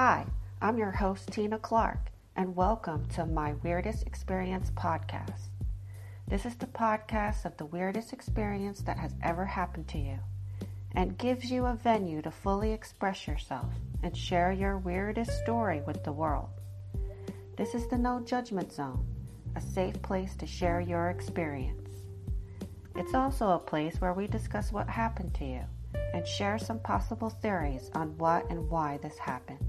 Hi, I'm your host, Tina Clark, and welcome to my Weirdest Experience podcast. This is the podcast of the weirdest experience that has ever happened to you and gives you a venue to fully express yourself and share your weirdest story with the world. This is the No Judgment Zone, a safe place to share your experience. It's also a place where we discuss what happened to you and share some possible theories on what and why this happened.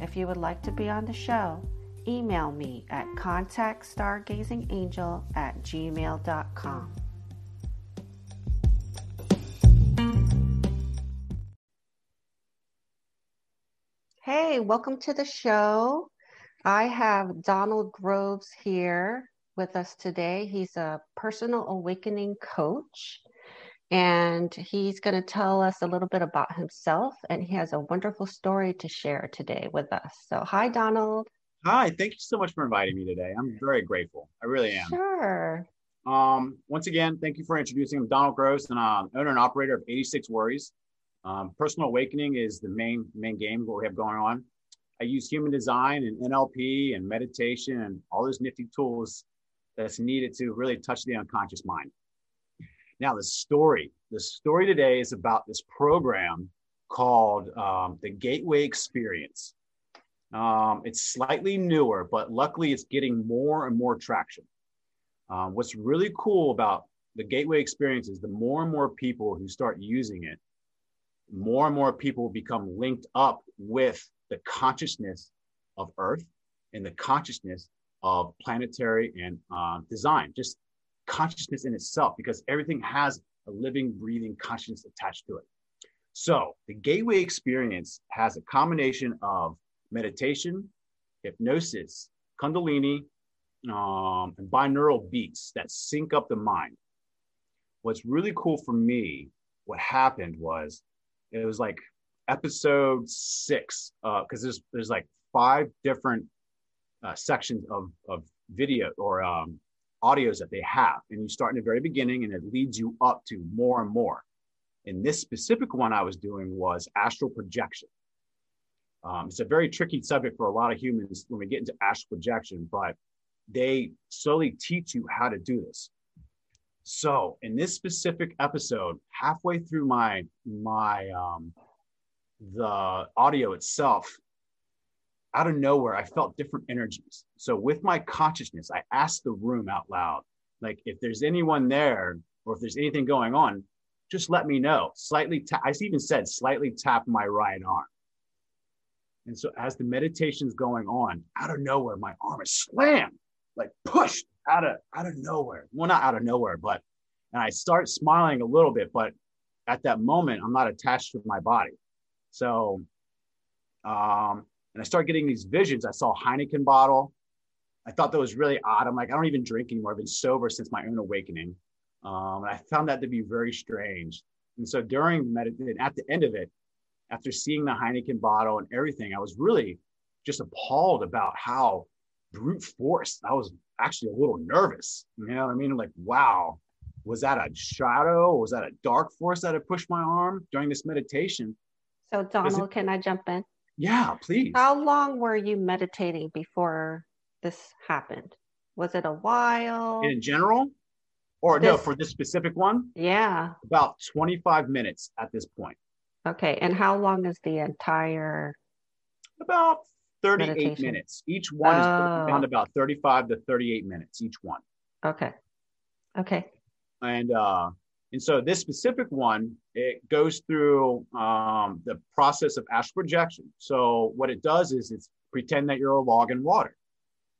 If you would like to be on the show, email me at contactstargazingangel at gmail.com. Hey, welcome to the show. I have Donald Groves here with us today. He's a personal awakening coach and he's going to tell us a little bit about himself and he has a wonderful story to share today with us. So hi donald. Hi thank you so much for inviting me today. I'm very grateful. I really am. Sure. Um, once again thank you for introducing me. Donald Groves and i'm owner and operator of 86 worries. Um, personal awakening is the main main game what we have going on. I use human design and nlp and meditation and all those nifty tools that's needed to really touch the unconscious mind now, the story, the story today is about this program called um, the Gateway Experience. Um, it's slightly newer, but luckily it's getting more and more traction. Um, what's really cool about the Gateway Experience is the more and more people who start using it, more and more people become linked up with the consciousness of Earth and the consciousness of planetary and uh, design, just consciousness in itself because everything has a living, breathing consciousness attached to it. So the gateway experience has a combination of meditation, hypnosis, kundalini, um, and binaural beats that sync up the mind. What's really cool for me, what happened was it was like episode six, because uh, there's there's like five different uh, sections of of video or um, audios that they have. And you start in the very beginning and it leads you up to more and more. And this specific one I was doing was astral projection. Um, it's a very tricky subject for a lot of humans when we get into astral projection, but they slowly teach you how to do this. So in this specific episode, halfway through my my um, the audio itself, out of nowhere, I felt different energies. So with my consciousness, I asked the room out loud, like, if there's anyone there or if there's anything going on, just let me know. Slightly, ta- I even said, slightly tap my right arm. And so as the meditation's going on, out of nowhere, my arm is slammed, like pushed out of out of nowhere. Well, not out of nowhere, but and I start smiling a little bit, but at that moment, I'm not attached to my body. So um, and I started getting these visions. I saw a Heineken bottle. I thought that was really odd. I'm like, I don't even drink anymore. I've been sober since my own awakening. Um, and I found that to be very strange. And so during meditation, at the end of it, after seeing the Heineken bottle and everything, I was really just appalled about how brute force. I was actually a little nervous. You know what I mean? Like, wow, was that a shadow? Was that a dark force that had pushed my arm during this meditation? So, Donald, it, can I jump in? Yeah, please. How long were you meditating before this happened? Was it a while? In general? Or this, no, for this specific one? Yeah. About 25 minutes at this point. Okay. And how long is the entire? About 38 meditation? minutes. Each one oh. is around about 35 to 38 minutes, each one. Okay. Okay. And uh, and so this specific one, it goes through um, the process of astral projection. So what it does is it's pretend that you're a log in water.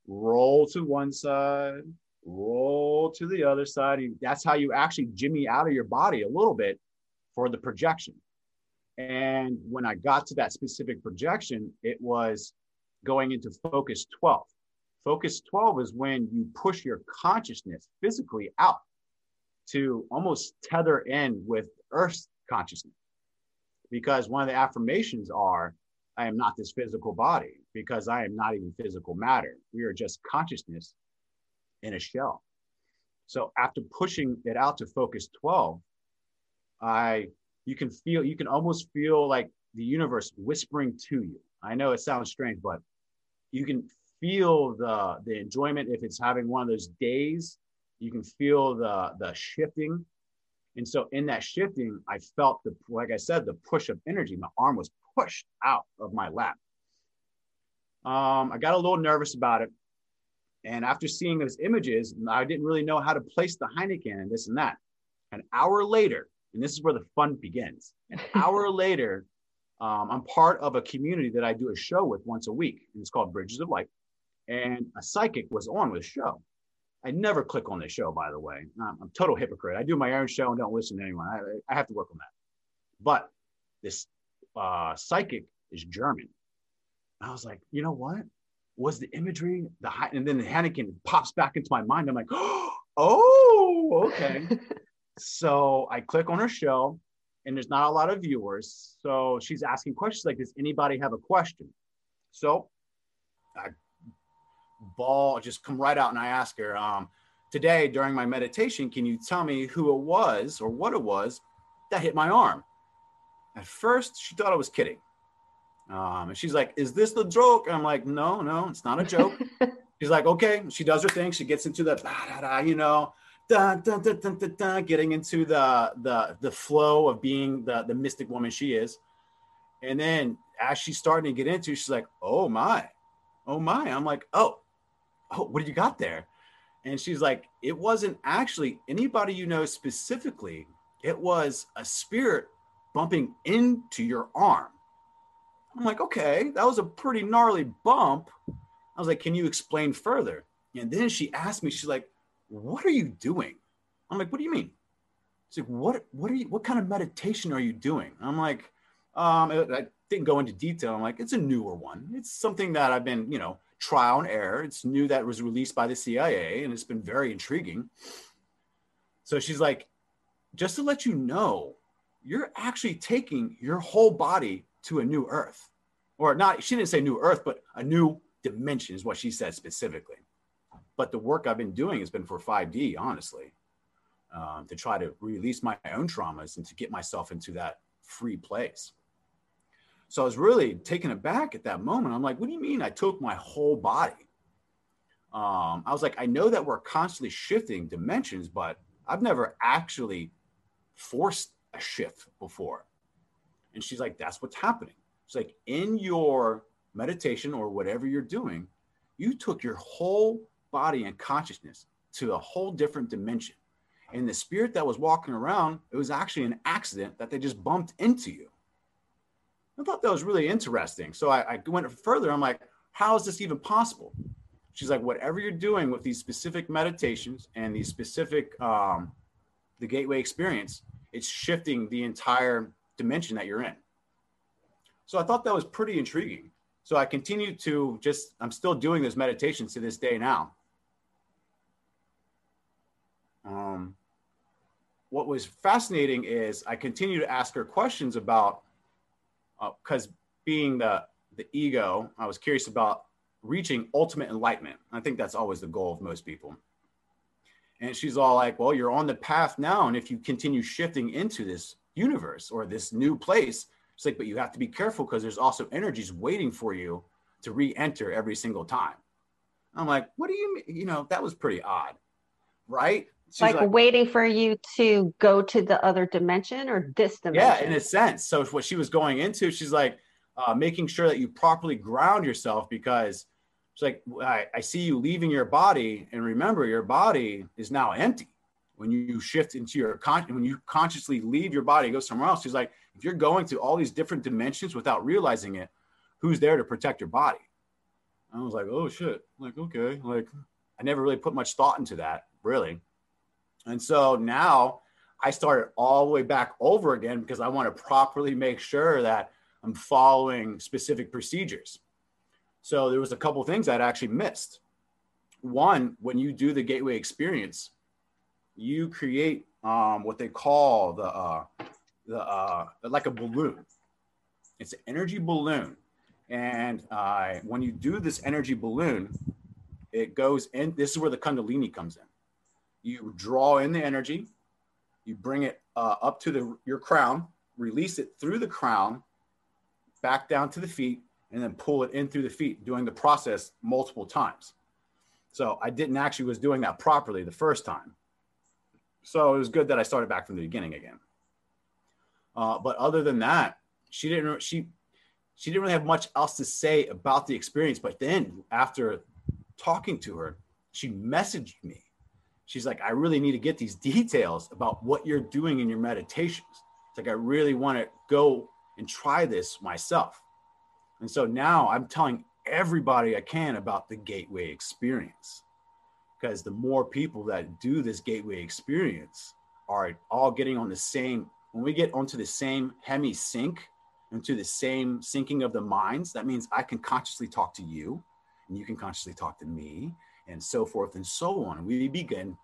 Roll to one side, roll to the other side. And that's how you actually jimmy out of your body a little bit for the projection. And when I got to that specific projection, it was going into focus 12. Focus 12 is when you push your consciousness physically out to almost tether in with Earth's consciousness. Because one of the affirmations are, I am not this physical body, because I am not even physical matter. We are just consciousness in a shell. So after pushing it out to focus 12, I you can feel you can almost feel like the universe whispering to you. I know it sounds strange, but you can feel the the enjoyment if it's having one of those days. You can feel the the shifting. And so in that shifting, I felt the like I said, the push of energy. My arm was pushed out of my lap. Um, I got a little nervous about it. And after seeing those images, I didn't really know how to place the Heineken and this and that. An hour later, and this is where the fun begins. An hour later, um, I'm part of a community that I do a show with once a week, and it's called Bridges of Light. And a psychic was on with the show. I never click on this show, by the way. I'm, I'm total hypocrite. I do my own show and don't listen to anyone. I, I have to work on that. But this uh, psychic is German. I was like, you know what? Was the imagery the high, and then the Heineken pops back into my mind. I'm like, oh, okay. so I click on her show, and there's not a lot of viewers. So she's asking questions like, does anybody have a question? So I ball just come right out and I ask her, um, today during my meditation, can you tell me who it was or what it was that hit my arm? At first, she thought I was kidding. Um, and she's like, Is this the joke? I'm like, No, no, it's not a joke. she's like, Okay. She does her thing. She gets into the, da, da, da, you know, dun, dun, dun, dun, dun, dun, getting into the, the, the flow of being the, the mystic woman she is. And then as she's starting to get into, she's like, Oh my, oh my. I'm like, Oh, oh, what do you got there? And she's like, It wasn't actually anybody you know specifically. It was a spirit bumping into your arm. I'm like, okay, that was a pretty gnarly bump. I was like, can you explain further? And then she asked me, she's like, what are you doing? I'm like, what do you mean? She's like, what, what are you, what kind of meditation are you doing? I'm like, um, I didn't go into detail. I'm like, it's a newer one. It's something that I've been, you know, trial and error. It's new that was released by the CIA and it's been very intriguing. So she's like, just to let you know, you're actually taking your whole body to a new earth or not she didn't say new earth but a new dimension is what she said specifically but the work i've been doing has been for 5d honestly um, to try to release my own traumas and to get myself into that free place so i was really taken aback at that moment i'm like what do you mean i took my whole body um, i was like i know that we're constantly shifting dimensions but i've never actually forced a shift before and she's like, that's what's happening. It's like in your meditation or whatever you're doing, you took your whole body and consciousness to a whole different dimension. And the spirit that was walking around, it was actually an accident that they just bumped into you. I thought that was really interesting. So I, I went further. I'm like, how is this even possible? She's like, whatever you're doing with these specific meditations and these specific, um, the gateway experience, it's shifting the entire dimension that you're in. So I thought that was pretty intriguing. So I continued to just, I'm still doing those meditations to this day now. Um, what was fascinating is I continue to ask her questions about, because uh, being the, the ego, I was curious about reaching ultimate enlightenment. I think that's always the goal of most people. And she's all like, well, you're on the path now. And if you continue shifting into this universe or this new place. It's like, but you have to be careful because there's also energies waiting for you to re-enter every single time. I'm like, what do you mean? You know, that was pretty odd, right? Like, like, waiting for you to go to the other dimension or this dimension. Yeah, in a sense. So what she was going into, she's like uh, making sure that you properly ground yourself because it's like I, I see you leaving your body, and remember, your body is now empty when you shift into your con when you consciously leave your body and go somewhere else, she's like, if you're going to all these different dimensions without realizing it, who's there to protect your body? I was like, oh shit. I'm like, okay. Like I never really put much thought into that, really. And so now I started all the way back over again because I want to properly make sure that I'm following specific procedures. So there was a couple things I'd actually missed. One, when you do the gateway experience, you create um, what they call the uh, the uh, like a balloon. It's an energy balloon, and uh, when you do this energy balloon, it goes in. This is where the Kundalini comes in. You draw in the energy, you bring it uh, up to the your crown, release it through the crown, back down to the feet, and then pull it in through the feet, doing the process multiple times. So I didn't actually was doing that properly the first time. So it was good that I started back from the beginning again. Uh, but other than that, she didn't she she didn't really have much else to say about the experience. But then after talking to her, she messaged me. She's like, I really need to get these details about what you're doing in your meditations. It's like I really want to go and try this myself. And so now I'm telling everybody I can about the gateway experience. Because the more people that do this gateway experience are all getting on the same, when we get onto the same hemi sync, into the same syncing of the minds, that means I can consciously talk to you and you can consciously talk to me and so forth and so on. We begin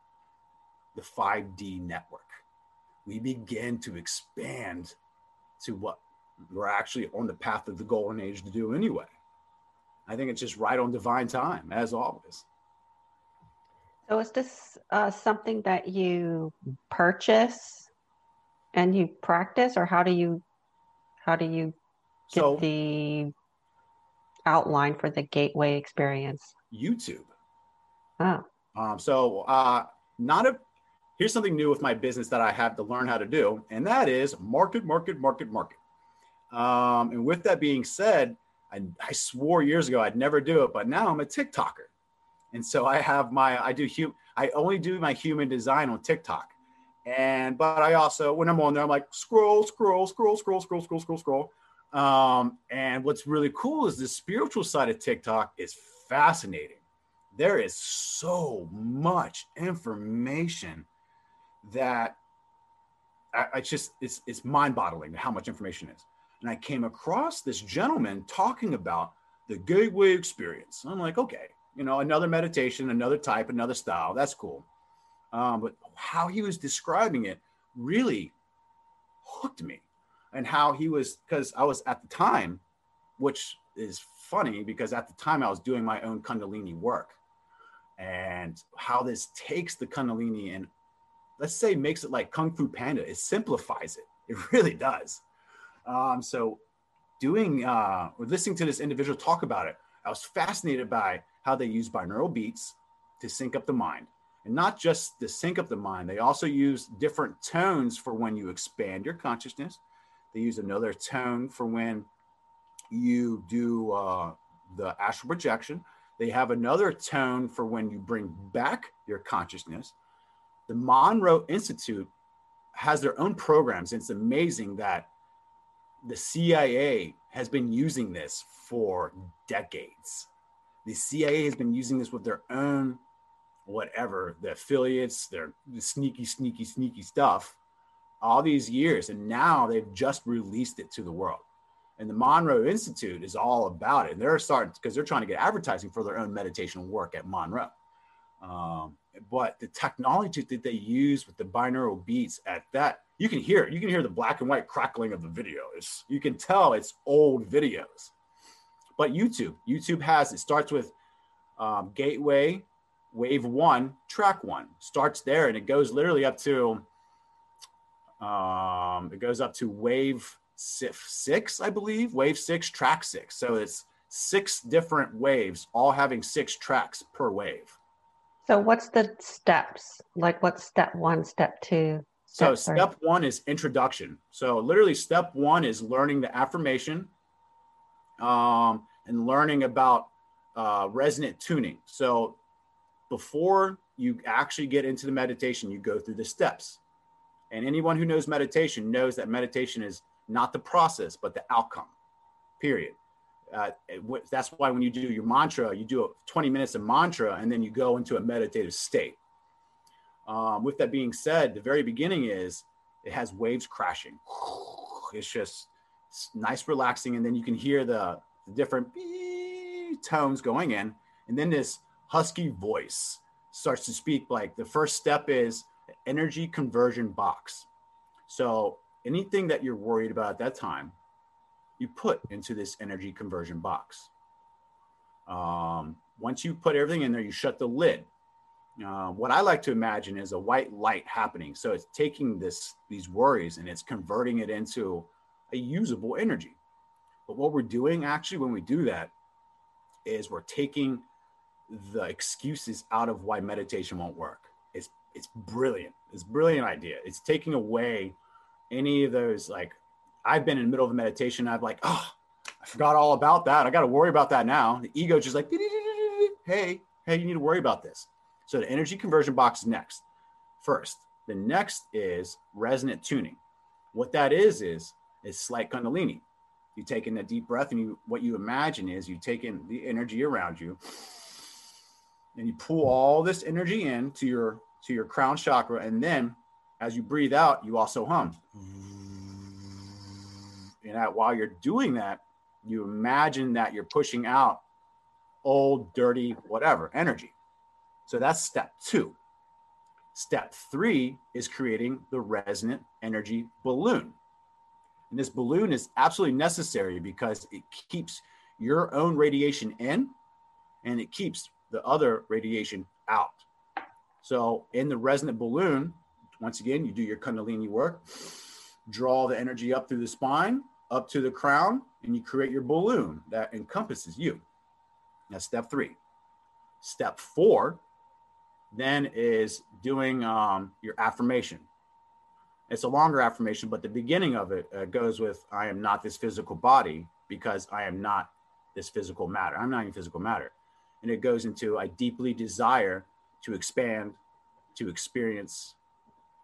the 5D network. We begin to expand to what we're actually on the path of the golden age to do anyway. I think it's just right on divine time, as always. So, is this uh, something that you purchase and you practice, or how do you how do you get so, the outline for the gateway experience? YouTube. Wow. Um, so uh, not a here's something new with my business that I have to learn how to do, and that is market, market, market, market. Um, and with that being said, I, I, swore years ago I'd never do it, but now I'm a TikToker, and so I have my I do hum, I only do my human design on TikTok, and but I also when I'm on there I'm like scroll, scroll, scroll, scroll, scroll, scroll, scroll, scroll. Um, and what's really cool is the spiritual side of TikTok is fascinating. There is so much information that I, I just, it's, it's mind boggling how much information is and I came across this gentleman talking about the gateway experience. I'm like, okay, you know, another meditation, another type, another style. That's cool. Um, but how he was describing it really hooked me, and how he was because I was at the time, which is funny because at the time I was doing my own Kundalini work, and how this takes the Kundalini and let's say makes it like Kung Fu Panda. It simplifies it. It really does. Um, so doing uh, or listening to this individual talk about it, I was fascinated by how they use binaural beats to sync up the mind. And not just to sync up the mind, they also use different tones for when you expand your consciousness. They use another tone for when you do uh, the astral projection. They have another tone for when you bring back your consciousness. The Monroe Institute has their own programs. And it's amazing that the CIA has been using this for decades. The CIA has been using this with their own whatever, the affiliates, their sneaky, sneaky, sneaky stuff all these years. And now they've just released it to the world. And the Monroe Institute is all about it. And they're starting because they're trying to get advertising for their own meditation work at Monroe. Um, but the technology that they use with the binaural beats at that you can hear it. You can hear the black and white crackling of the video. It's, you can tell it's old videos. But YouTube, YouTube has it starts with um, Gateway Wave One, Track One starts there, and it goes literally up to um, it goes up to Wave Six, I believe, Wave Six, Track Six. So it's six different waves, all having six tracks per wave. So what's the steps? Like what's step one, step two? So step one is introduction. So literally step one is learning the affirmation um, and learning about uh, resonant tuning. So before you actually get into the meditation, you go through the steps. And anyone who knows meditation knows that meditation is not the process, but the outcome, period. Uh, that's why when you do your mantra, you do 20 minutes of mantra and then you go into a meditative state. Um, with that being said, the very beginning is it has waves crashing. It's just it's nice, relaxing, and then you can hear the, the different tones going in, and then this husky voice starts to speak. Like the first step is energy conversion box. So anything that you're worried about at that time, you put into this energy conversion box. Um, once you put everything in there, you shut the lid uh, what I like to imagine is a white light happening. So it's taking this these worries and it's converting it into a usable energy. But what we're doing actually when we do that is we're taking the excuses out of why meditation won't work. It's it's brilliant. It's a brilliant idea. It's taking away any of those like I've been in the middle of a meditation. I've like, oh, I forgot all about that. I got to worry about that now. The ego just like, hey, hey, you need to worry about this. So the energy conversion box is next. First, the next is resonant tuning. What that is is is slight kundalini. You take in a deep breath, and you what you imagine is you take in the energy around you, and you pull all this energy in to your to your crown chakra, and then as you breathe out, you also hum. And that while you're doing that, you imagine that you're pushing out old, dirty, whatever energy. So that's step two. Step three is creating the resonant energy balloon. And this balloon is absolutely necessary because it keeps your own radiation in and it keeps the other radiation out. So, in the resonant balloon, once again, you do your Kundalini work, draw the energy up through the spine, up to the crown, and you create your balloon that encompasses you. That's step three. Step four then is doing um, your affirmation. It's a longer affirmation, but the beginning of it uh, goes with I am not this physical body because I am not this physical matter. I'm not even physical matter. And it goes into I deeply desire to expand, to experience,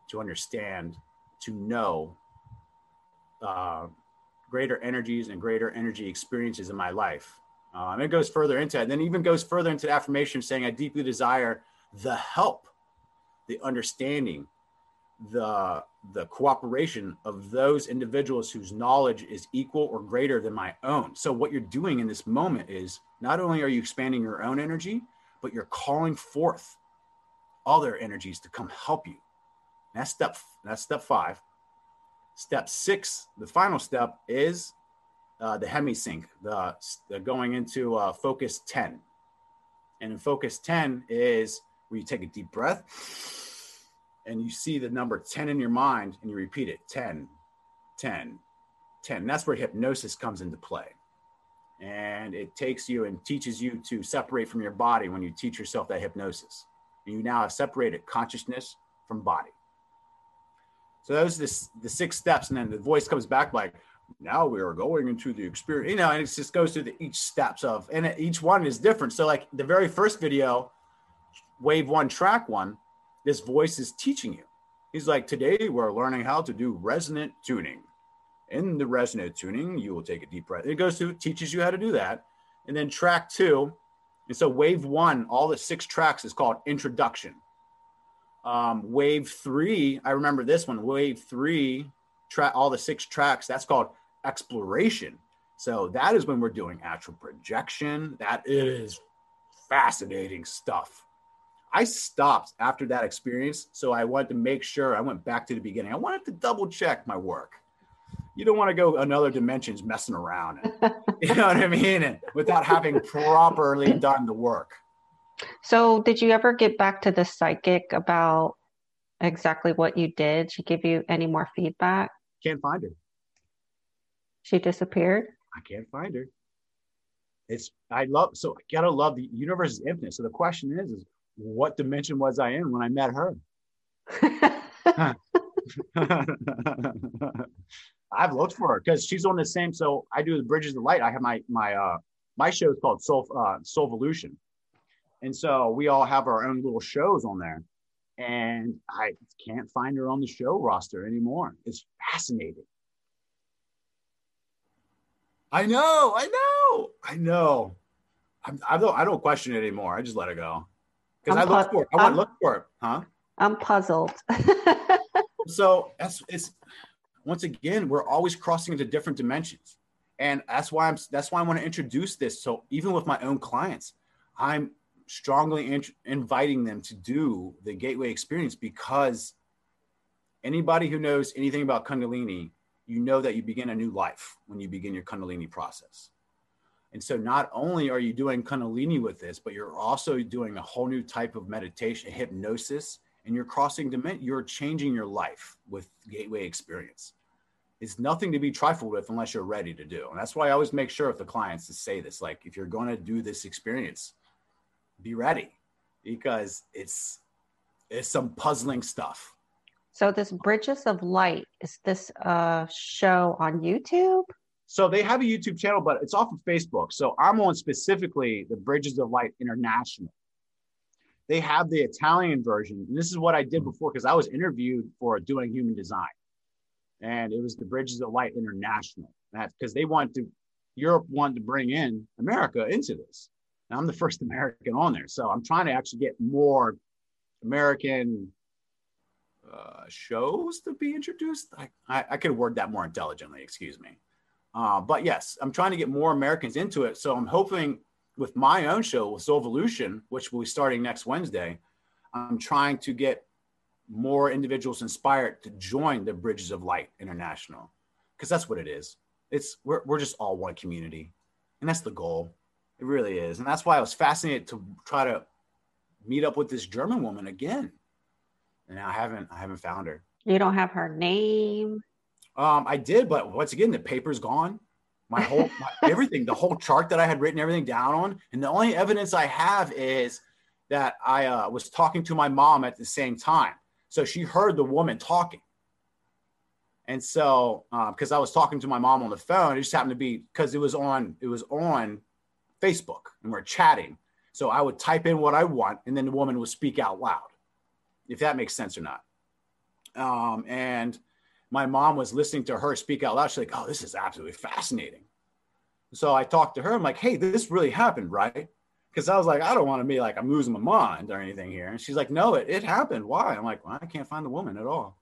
to understand, to know uh, greater energies and greater energy experiences in my life. And it goes further into it. Then even goes further into the affirmation saying, I deeply desire the help, the understanding, the the cooperation of those individuals whose knowledge is equal or greater than my own. So what you're doing in this moment is not only are you expanding your own energy, but you're calling forth other energies to come help you. That's step that's step 5. Step 6, the final step is uh, the hemisync, the, the going into uh, focus 10. And in focus 10 is where you take a deep breath and you see the number 10 in your mind and you repeat it 10, 10, 10. That's where hypnosis comes into play. And it takes you and teaches you to separate from your body when you teach yourself that hypnosis. And you now have separated consciousness from body. So those are the, six steps. And then the voice comes back like, now we are going into the experience, you know, and it just goes through the each steps of, and each one is different. So like the very first video, wave one, track one, this voice is teaching you. He's like, today we're learning how to do resonant tuning. In the resonant tuning, you will take a deep breath. It goes through, teaches you how to do that. And then track two, and so wave one, all the six tracks is called introduction. Um, wave three, I remember this one. Wave three, track all the six tracks. That's called exploration. So that is when we're doing actual projection. That is fascinating stuff. I stopped after that experience. So I wanted to make sure I went back to the beginning. I wanted to double check my work. You don't want to go another dimensions messing around. you know what I mean? And without having properly done the work. So did you ever get back to the psychic about exactly what you did? She give you any more feedback? Can't find her. She disappeared? I can't find her. It's I love so I gotta love the universe is infinite. So the question is, is what dimension was I in when I met her? I've looked for her because she's on the same. So I do the Bridges of Light. I have my my uh my show is called Soul uh, Soulvolution, and so we all have our own little shows on there. And I can't find her on the show roster anymore. It's fascinating. I know, I know, I know. I'm, I don't, I don't question it anymore. I just let it go because I look for it. I want to look for it, huh? I'm puzzled. so that's it's once again we're always crossing into different dimensions, and that's why I'm that's why I want to introduce this. So even with my own clients, I'm strongly in, inviting them to do the gateway experience because anybody who knows anything about Kundalini, you know that you begin a new life when you begin your Kundalini process. And so not only are you doing Kundalini with this, but you're also doing a whole new type of meditation, hypnosis, and you're crossing dimension, you're changing your life with Gateway experience. It's nothing to be trifled with unless you're ready to do. And that's why I always make sure with the clients to say this like, if you're going to do this experience, be ready because it's it's some puzzling stuff. So this Bridges of Light is this a show on YouTube? So they have a YouTube channel, but it's off of Facebook. So I'm on specifically the Bridges of Light International. They have the Italian version. And this is what I did hmm. before because I was interviewed for doing human design. And it was the Bridges of Light International. That's because they want to, Europe wanted to bring in America into this. And I'm the first American on there. So I'm trying to actually get more American uh, shows to be introduced. I, I, I could word that more intelligently, excuse me. Uh, but yes, I'm trying to get more Americans into it. So I'm hoping with my own show, with Evolution, which will be starting next Wednesday, I'm trying to get more individuals inspired to join the Bridges of Light International because that's what it is. It's we're, we're just all one community, and that's the goal. It really is, and that's why I was fascinated to try to meet up with this German woman again, and I haven't I haven't found her. You don't have her name. Um, I did, but once again, the paper's gone. My whole my, everything, the whole chart that I had written everything down on, and the only evidence I have is that I uh, was talking to my mom at the same time. So she heard the woman talking. And so, because uh, I was talking to my mom on the phone, it just happened to be because it was on it was on Facebook and we're chatting. So I would type in what I want, and then the woman would speak out loud, if that makes sense or not. Um, and my mom was listening to her speak out loud. She's like, "Oh, this is absolutely fascinating." So I talked to her. I'm like, "Hey, this really happened, right?" Because I was like, "I don't want to be like I'm losing my mind or anything here." And she's like, "No, it it happened. Why?" I'm like, "Well, I can't find the woman at all."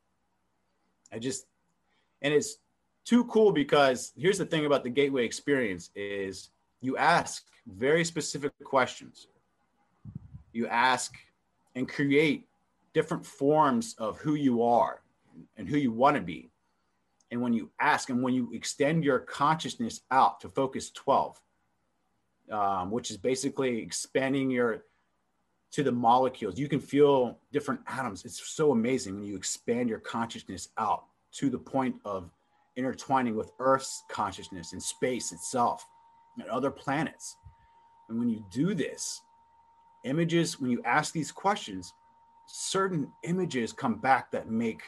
I just, and it's too cool because here's the thing about the gateway experience is you ask very specific questions. You ask and create different forms of who you are and who you want to be. And when you ask and when you extend your consciousness out to focus 12, um, which is basically expanding your to the molecules, you can feel different atoms. It's so amazing when you expand your consciousness out to the point of intertwining with Earth's consciousness and space itself and other planets. And when you do this, images, when you ask these questions, certain images come back that make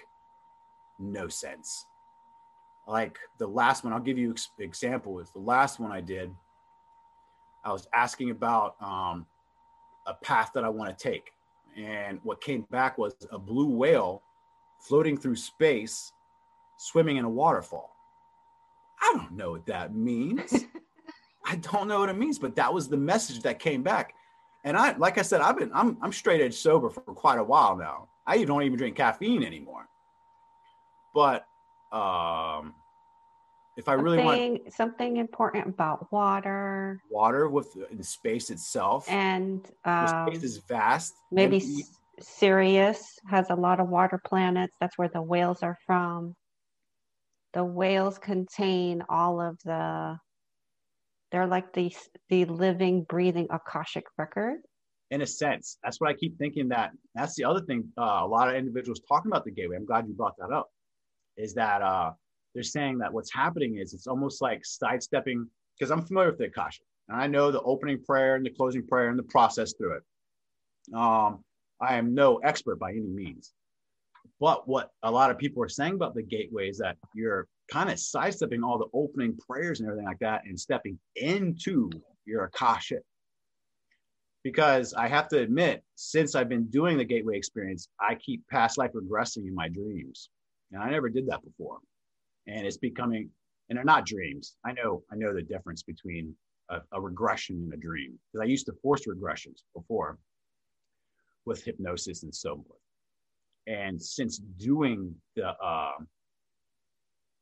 no sense. Like the last one, I'll give you ex- example is the last one I did. I was asking about um, a path that I want to take, and what came back was a blue whale floating through space, swimming in a waterfall. I don't know what that means. I don't know what it means, but that was the message that came back. And I, like I said, I've been, I'm, I'm straight edge sober for quite a while now. I don't even drink caffeine anymore. But um, if I really something, want something important about water, water with the space itself, and um, space is vast. Maybe and, Sirius has a lot of water planets. That's where the whales are from. The whales contain all of the. They're like the the living, breathing akashic record in a sense. That's what I keep thinking. That that's the other thing. Uh, a lot of individuals talking about the gateway. I'm glad you brought that up is that uh, they're saying that what's happening is it's almost like sidestepping because I'm familiar with the Akasha and I know the opening prayer and the closing prayer and the process through it. Um, I am no expert by any means, but what a lot of people are saying about the gateway is that you're kind of sidestepping all the opening prayers and everything like that and stepping into your Akasha. Because I have to admit, since I've been doing the gateway experience, I keep past life regressing in my dreams. And I never did that before. And it's becoming, and they're not dreams. I know, I know the difference between a, a regression and a dream because I used to force regressions before with hypnosis and so forth. And since doing the uh,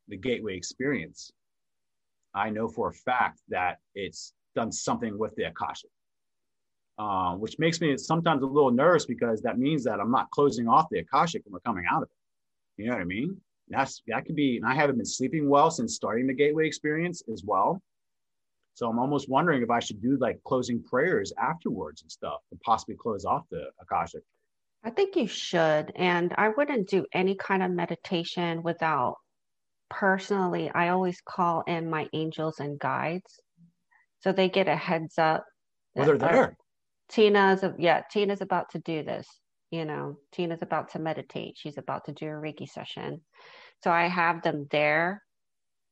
the gateway experience, I know for a fact that it's done something with the akasha, uh, which makes me sometimes a little nervous because that means that I'm not closing off the akashic when we're coming out of it. You know what I mean? That's that could be, and I haven't been sleeping well since starting the gateway experience as well. So I'm almost wondering if I should do like closing prayers afterwards and stuff to possibly close off the Akashic. I think you should. And I wouldn't do any kind of meditation without personally, I always call in my angels and guides. So they get a heads up. Well, they're there. Tina's, yeah, Tina's about to do this. You know, Tina's about to meditate. She's about to do a Reiki session. So I have them there.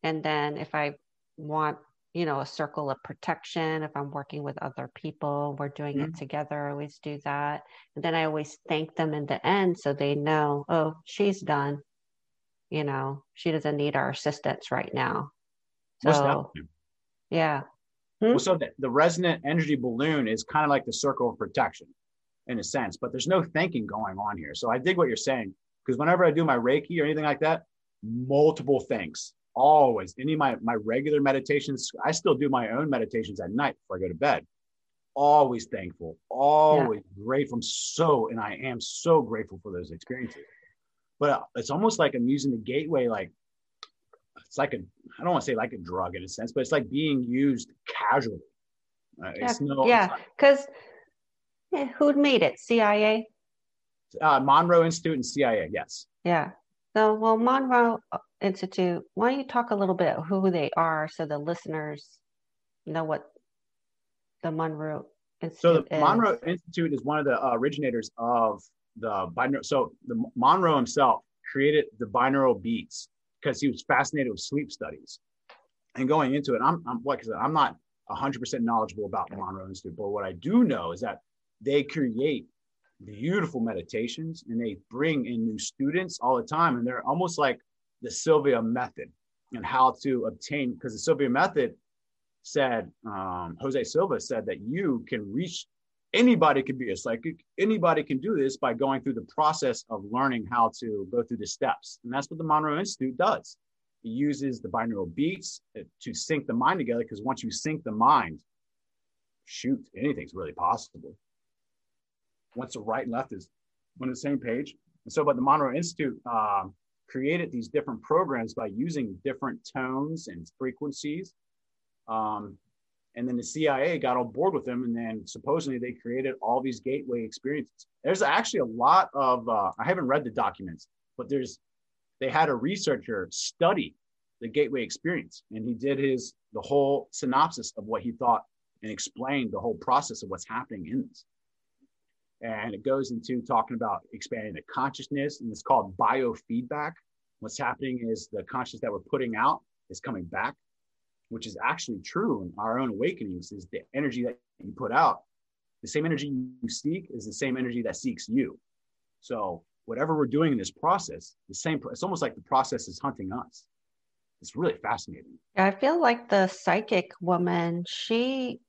And then if I want, you know, a circle of protection, if I'm working with other people, we're doing mm-hmm. it together, I always do that. And then I always thank them in the end so they know, oh, she's done you know, she doesn't need our assistance right now. So, yeah. Hmm? Well, so the, the resonant energy balloon is kind of like the circle of protection in a sense, but there's no thinking going on here. So I dig what you're saying because whenever I do my Reiki or anything like that, multiple things always any of my my regular meditations i still do my own meditations at night before i go to bed always thankful always yeah. grateful i'm so and i am so grateful for those experiences but it's almost like I'm using the gateway like it's like a I don't want to say like a drug in a sense, but it's like being used casually. Uh, yeah, no, yeah, because yeah, who made it? CIA. Uh, Monroe Institute and CIA. Yes. Yeah. So, well, Monroe Institute. Why don't you talk a little bit who they are, so the listeners know what the Monroe Institute so the is. Monroe Institute is one of the uh, originators of the binaural. So the Monroe himself created the binaural beats because he was fascinated with sleep studies. And going into it, I'm, I'm like I said, I'm not 100% knowledgeable about the Monroe Institute, but what I do know is that they create beautiful meditations and they bring in new students all the time. And they're almost like the Silva method and how to obtain, because the Silva method said, um, Jose Silva said that you can reach anybody can be a psychic. Anybody can do this by going through the process of learning how to go through the steps. And that's what the Monroe Institute does. It uses the binaural beats to sync the mind together because once you sync the mind, shoot, anything's really possible. Once the right and left is on the same page. And so, but the Monroe Institute uh, created these different programs by using different tones and frequencies um, and then the CIA got on board with them, and then supposedly they created all these gateway experiences. There's actually a lot of uh, I haven't read the documents, but there's they had a researcher study the gateway experience, and he did his the whole synopsis of what he thought and explained the whole process of what's happening in this. And it goes into talking about expanding the consciousness, and it's called biofeedback. What's happening is the consciousness that we're putting out is coming back which is actually true in our own awakenings, is the energy that you put out. The same energy you seek is the same energy that seeks you. So whatever we're doing in this process, the same. It's almost like the process is hunting us. It's really fascinating. I feel like the psychic woman. She,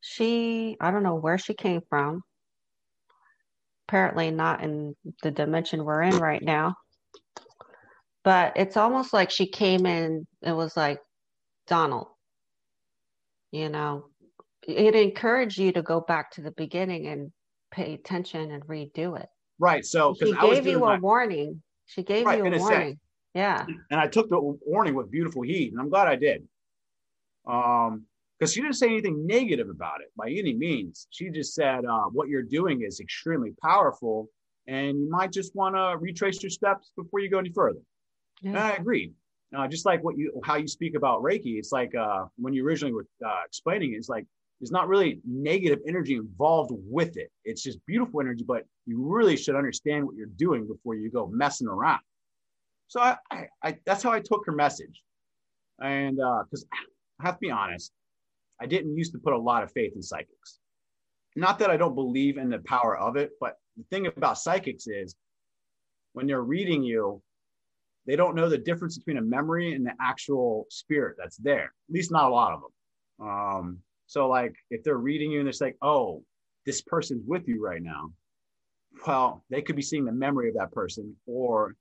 she. I don't know where she came from. Apparently, not in the dimension we're in right now. But it's almost like she came in. It was like Donald. You know, it encouraged you to go back to the beginning and pay attention and redo it. Right. So she gave you a my... warning. She gave right, you a warning. yeah. And I took the warning with beautiful heat, and I'm glad I did. Um, because she didn't say anything negative about it by any means. She just said uh, what you're doing is extremely powerful, and you might just want to retrace your steps before you go any further. Yeah. And I agreed. Uh, just like what you how you speak about Reiki, it's like uh, when you originally were uh, explaining it, it's like there's not really negative energy involved with it. It's just beautiful energy, but you really should understand what you're doing before you go messing around. So I, I, I that's how I took her message, and because uh, I have to be honest, I didn't used to put a lot of faith in psychics. Not that I don't believe in the power of it, but the thing about psychics is when they're reading you, they don't know the difference between a memory and the actual spirit that's there. At least not a lot of them. Um, so like if they're reading you and they're like, oh, this person's with you right now. Well, they could be seeing the memory of that person or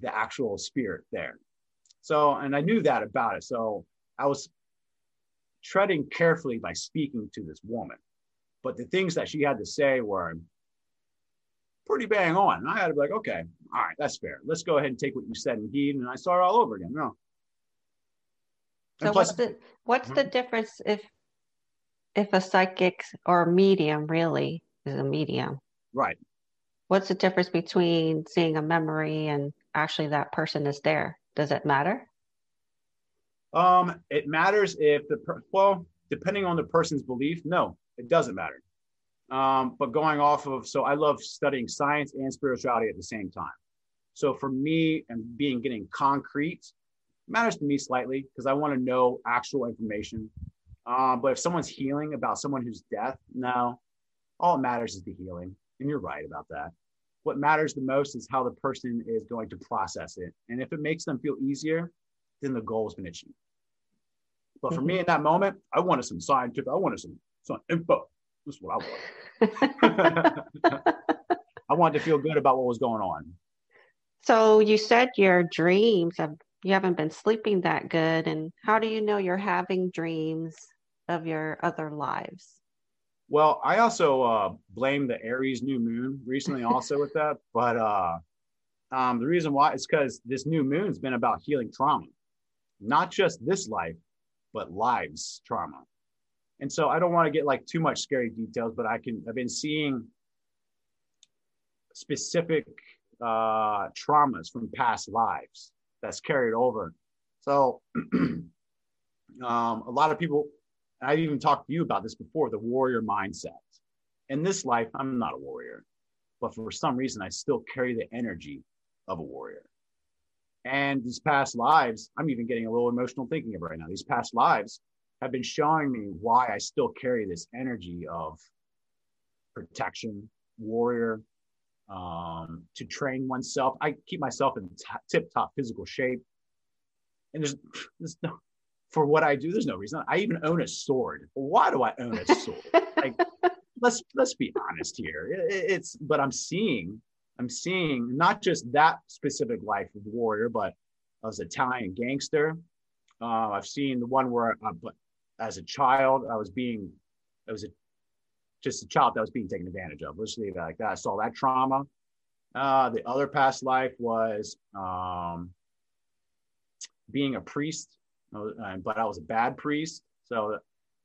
the actual spirit there. So, and I knew that about it. So I was treading carefully by speaking to this woman. But the things that she had to say were pretty bang on. And I had to be like, okay, all right, that's fair. Let's go ahead and take what you said and heed. And I start all over again. No. So plus, what's the what's the difference if if a psychic or a medium really is a medium? Right. What's the difference between seeing a memory and actually that person is there? Does it matter? Um, it matters if the per- well, depending on the person's belief. No, it doesn't matter. Um, but going off of, so I love studying science and spirituality at the same time. So for me, and being getting concrete matters to me slightly because I want to know actual information. Um, but if someone's healing about someone who's death, no, all it matters is the healing. And you're right about that. What matters the most is how the person is going to process it. And if it makes them feel easier, then the goal has been achieved. But for mm-hmm. me in that moment, I wanted some scientific, I wanted some, some info. This is what I wanted. I wanted to feel good about what was going on. So you said your dreams have you haven't been sleeping that good and how do you know you're having dreams of your other lives? Well, I also uh, blame the Aries new moon recently also with that, but uh, um, the reason why is because this new moon's been about healing trauma, not just this life, but lives trauma. And so I don't want to get like too much scary details, but I can, I've been seeing specific uh, traumas from past lives that's carried over. So um, a lot of people, I've even talked to you about this before, the warrior mindset. In this life, I'm not a warrior, but for some reason, I still carry the energy of a warrior. And these past lives, I'm even getting a little emotional thinking of right now. These past lives have been showing me why I still carry this energy of protection, warrior, um, to train oneself. I keep myself in t- tip top physical shape. And there's, there's no, for what I do, there's no reason. I even own a sword. Why do I own a sword? like, let's let's be honest here. It, it's but I'm seeing I'm seeing not just that specific life of warrior, but as Italian gangster. Uh, I've seen the one where, uh, but as a child, I was being, I was a, just a child that was being taken advantage of. Let's leave it like that. I saw that trauma. Uh, the other past life was um, being a priest, uh, but I was a bad priest. So,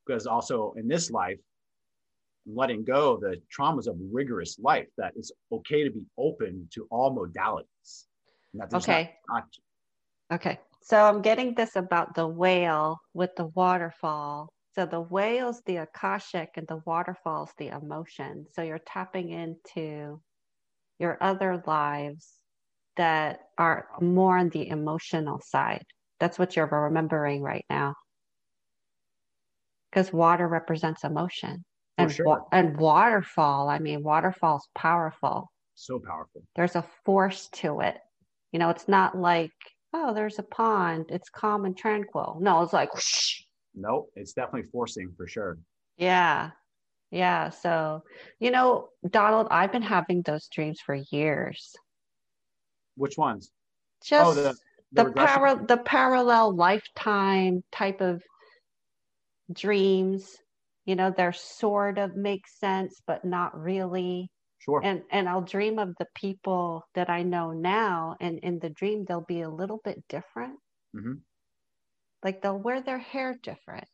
because also in this life, letting go of the traumas of rigorous life, that it's okay to be open to all modalities. okay. Not, not... okay. So I'm getting this about the whale with the waterfall. So the whale's the Akashic and the waterfall's the emotion. So you're tapping into your other lives that are more on the emotional side. That's what you're remembering right now. Because water represents emotion and sure. wa- and waterfall. I mean, waterfall's powerful. So powerful. There's a force to it. You know, it's not like oh, there's a pond. It's calm and tranquil. No, it's like whoosh. Nope, it's definitely forcing for sure. Yeah. Yeah. So, you know, Donald, I've been having those dreams for years. Which ones? Just oh, the the, the, para- the parallel lifetime type of dreams you know they're sort of make sense but not really sure. And and i'll dream of the people that i know now and in the dream they'll be a little bit different. Mm-hmm. like they'll wear their hair different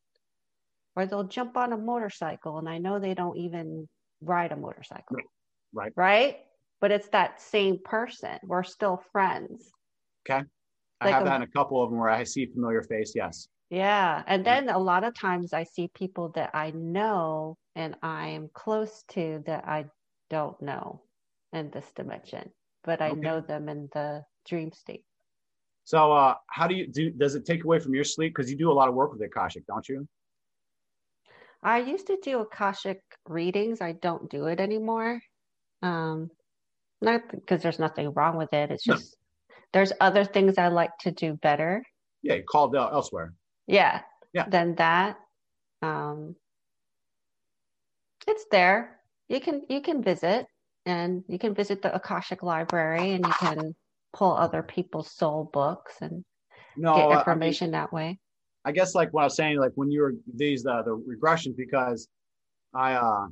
or they'll jump on a motorcycle and i know they don't even ride a motorcycle. Right right, right? but it's that same person. We're still friends. Okay. I like have a, that in a couple of them where i see familiar face yes. Yeah. And then a lot of times I see people that I know and I'm close to that I don't know in this dimension, but I okay. know them in the dream state. So, uh, how do you do? Does it take away from your sleep? Because you do a lot of work with Akashic, don't you? I used to do Akashic readings. I don't do it anymore. Um, not because there's nothing wrong with it. It's just no. there's other things I like to do better. Yeah, you called out elsewhere yeah yeah then that um it's there you can you can visit and you can visit the akashic library and you can pull other people's soul books and no, get information I mean, that way i guess like what i was saying like when you were these uh, the regressions because i uh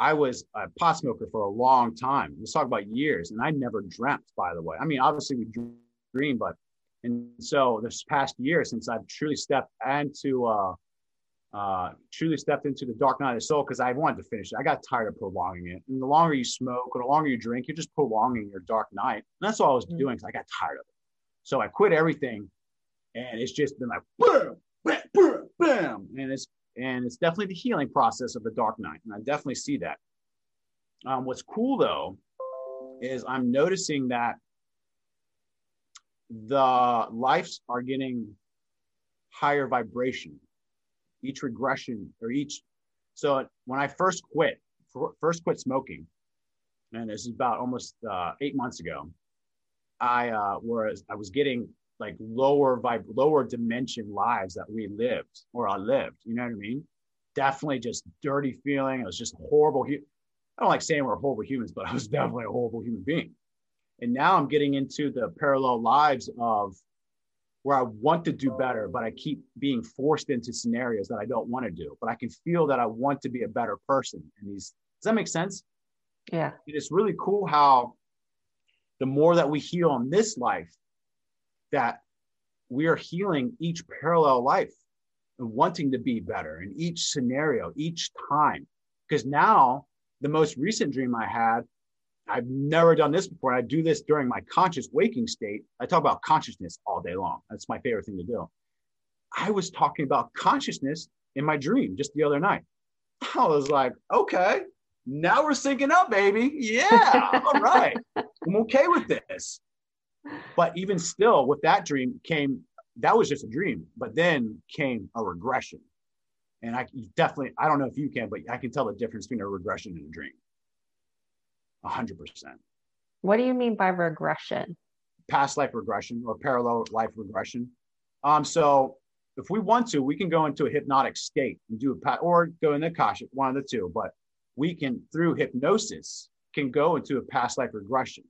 I was a pot smoker for a long time. Let's talk about years, and I never dreamt. By the way, I mean obviously we dream, but and so this past year, since I've truly stepped into uh, uh, truly stepped into the dark night of the soul because I wanted to finish it. I got tired of prolonging it. And the longer you smoke or the longer you drink, you're just prolonging your dark night. And that's all I was mm-hmm. doing because I got tired of it. So I quit everything and it's just been like boom, bam, boom, bam, and it's and it's definitely the healing process of the dark night, and I definitely see that. Um, what's cool though is I'm noticing that the lives are getting higher vibration each regression or each so when i first quit first quit smoking and this is about almost uh, eight months ago i uh was i was getting like lower vibe lower dimension lives that we lived or i lived you know what i mean? Definitely just dirty feeling. It was just horrible i don't like saying we're horrible humans but i was definitely a horrible human being. And now I'm getting into the parallel lives of where I want to do better, but I keep being forced into scenarios that I don't want to do. But I can feel that I want to be a better person. And these, does that make sense? Yeah. It's really cool how the more that we heal in this life, that we are healing each parallel life and wanting to be better in each scenario, each time. Because now, the most recent dream I had I've never done this before. I do this during my conscious waking state. I talk about consciousness all day long. That's my favorite thing to do. I was talking about consciousness in my dream just the other night. I was like, okay, now we're syncing up, baby. Yeah, all right. I'm okay with this. But even still, with that dream came, that was just a dream, but then came a regression. And I definitely, I don't know if you can, but I can tell the difference between a regression and a dream. 100%. What do you mean by regression? Past life regression or parallel life regression. Um, so if we want to, we can go into a hypnotic state and do a pat or go in the Akashic, one of the two, but we can through hypnosis can go into a past life regression.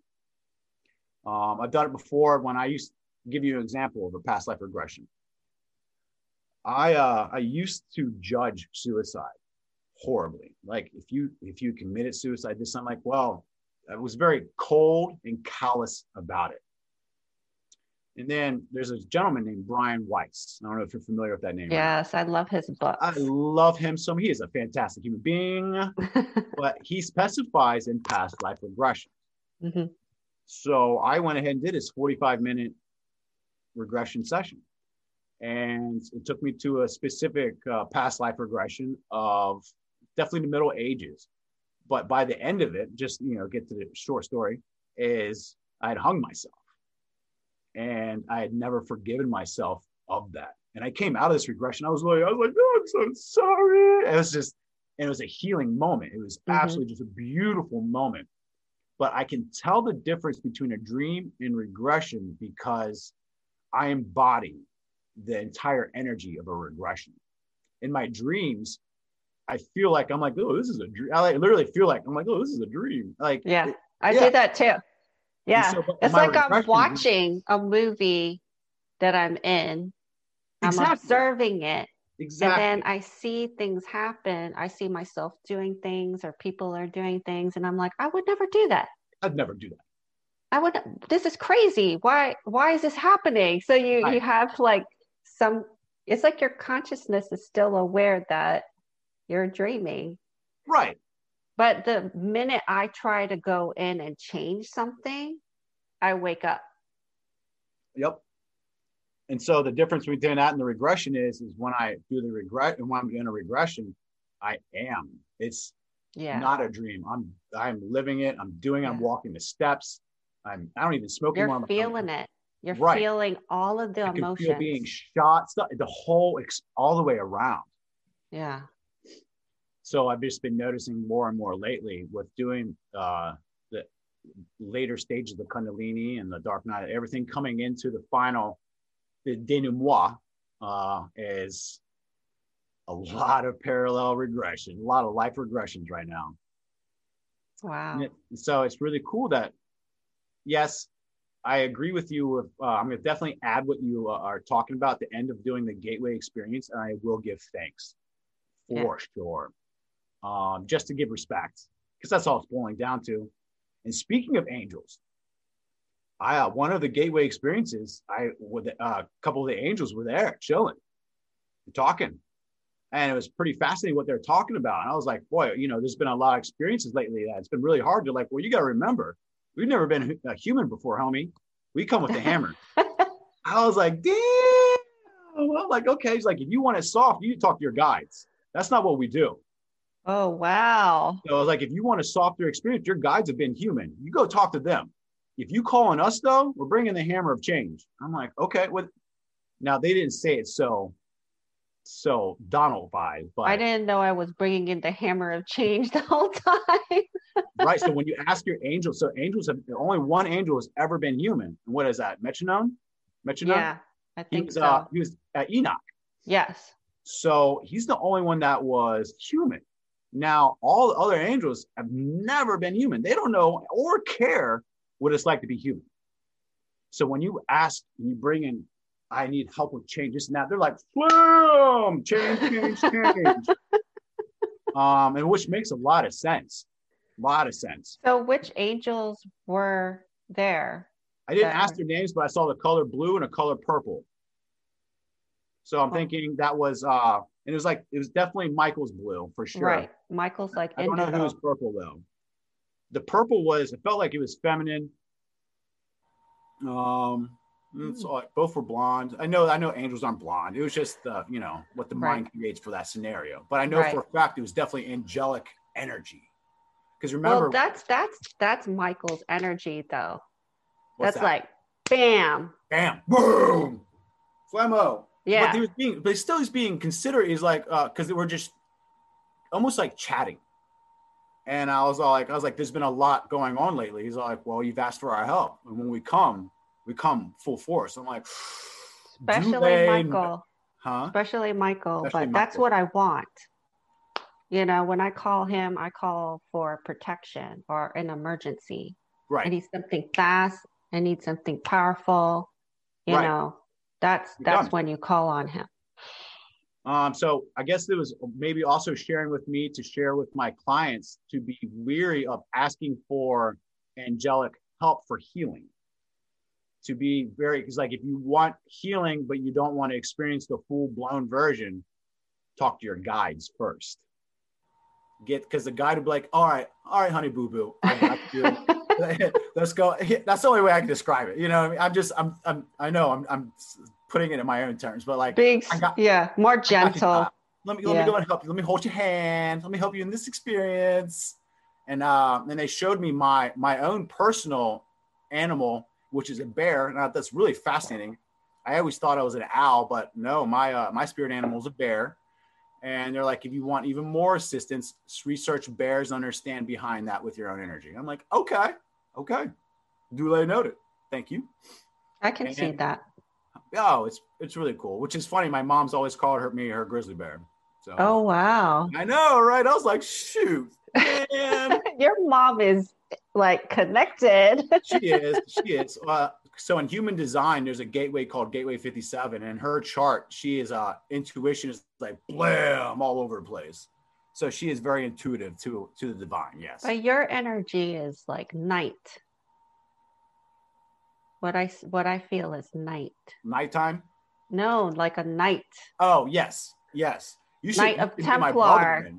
Um, I've done it before when I used to give you an example of a past life regression. I uh, I used to judge suicide horribly. Like if you if you committed suicide, this I'm like, well, I was very cold and callous about it. And then there's a gentleman named Brian Weiss. I don't know if you're familiar with that name. Yes, I love his book. I love him so He is a fantastic human being, but he specifies in past life regression. Mm-hmm. So I went ahead and did his 45 minute regression session. And it took me to a specific uh, past life regression of definitely the middle ages. But by the end of it, just you know, get to the short story, is I had hung myself. And I had never forgiven myself of that. And I came out of this regression. I was like, I was like, oh, I'm so sorry. It was just, and it was a healing moment. It was mm-hmm. absolutely just a beautiful moment. But I can tell the difference between a dream and regression because I embody the entire energy of a regression. In my dreams, I feel like I'm like, oh, this is a dream. I like, literally feel like I'm like, oh, this is a dream. Like, yeah, I yeah. do that too. Yeah, so, it's like I'm watching a movie that I'm in. Exactly. I'm observing it. Exactly. And then I see things happen. I see myself doing things or people are doing things. And I'm like, I would never do that. I'd never do that. I would this is crazy. Why why is this happening? So you you have like some it's like your consciousness is still aware that you're dreaming. Right. But the minute I try to go in and change something, I wake up. Yep. And so the difference between that and the regression is, is when I do the regret and when I'm in a regression, I am. It's yeah. not a dream. I'm I'm living it. I'm doing. Yeah. I'm walking the steps. I'm. I don't even smoke You're anymore. feeling it. You're right. feeling all of the I emotions. being shot. Stuff. The whole. All the way around. Yeah. So I've just been noticing more and more lately with doing uh, the later stages of the Kundalini and the Dark Night, everything coming into the final, the denouement uh, is a lot of parallel regression, a lot of life regressions right now. Wow. It, so it's really cool that, yes, I agree with you. With, uh, I'm going to definitely add what you uh, are talking about the end of doing the gateway experience, and I will give thanks for yeah. sure um, just to give respect, because that's all it's boiling down to. And speaking of angels, I uh, one of the gateway experiences, I with uh, a couple of the angels were there chilling, talking, and it was pretty fascinating what they're talking about. And I was like, boy, you know, there's been a lot of experiences lately that it's been really hard to like. Well, you got to remember, we've never been a human before, homie. We come with the hammer. I was like, damn well, like, okay. He's like, if you want it soft, you talk to your guides. That's not what we do. Oh wow. So I was like, if you want a softer experience, your guides have been human. You go talk to them. If you call on us though, we're bringing the hammer of change. I'm like, okay. What? Now they didn't say it so, so Donald vibe, but I didn't know I was bringing in the hammer of change the whole time. right. So when you ask your angels, so angels have only one angel has ever been human. And what is that? Metatron? Metatron? yeah, I He think was, so. uh, he was uh, Enoch. yes. So he's the only one that was human. Now, all the other angels have never been human. They don't know or care what it's like to be human. So when you ask and you bring in, I need help with change, this and that, they're like, boom, change, change, change. um, and which makes a lot of sense. A lot of sense. So which angels were there? I didn't ask their names, but I saw the color blue and a color purple. So I'm Oh. thinking that was uh and it was like it was definitely Michael's blue for sure. Right. Michael's like I don't know who was purple though. The purple was it felt like it was feminine. Um it's Hmm. like both were blonde. I know I know angels aren't blonde. It was just uh, you know what the Right. mind creates for that scenario. But I know Right. for a fact it was definitely angelic energy. Because remember well, that's that's that's Michael's energy though. that's that? like bam. bam, boom, Flemo. But he was being, but still he's being considerate. He's like, uh, because they were just almost like chatting. And I was all like, I was like, there's been a lot going on lately. He's like, well, you've asked for our help, and when we come, we come full force. I'm like, Especially Michael. huh? Especially Michael. Especially but that's what I want. You know, when I call him, I call for protection or an emergency. Right. I need something fast. I need something powerful. You Right. know, that's that's done. when you call on him. Um, so I guess it was maybe also sharing with me to share with my clients to be weary of asking for angelic help for healing. To be very, because like if you want healing, but you don't want to experience the full blown version, talk to your guides first. Get because the guide will be like, all right, all right, honey boo boo, I got you. Let's go. That's the only way I can describe it. You know, I mean? I'm just, I'm, I'm, I know, I'm, I'm putting it in my own terms, but like, Big, I got- yeah, more I got you, gentle. Let me let Yeah. me go and help you. Let me hold your hand. Let me help you in this experience. And uh, and they showed me my my own personal animal, which is a bear. Now that's really fascinating. I always thought I was an owl, but no, my uh, my spirit animal is a bear. And they're like, if you want even more assistance, research bears understand behind that with your own energy. I'm like, okay, okay, duly noted. Thank you. I can see that. Oh, it's it's really cool. Which is funny. My mom's always called her me her grizzly bear. So Oh wow. I know, right? I was like, shoot. Your mom is like connected. she is. She is. Uh, so in human design, there's a gateway called Gateway 57, and her chart, she is uh intuition is like blam all over the place. So she is very intuitive to to the divine. Yes. But your energy is like night. What I what I feel is night. Nighttime. No, like a night. Oh yes, yes. You should Knight of be my Templar.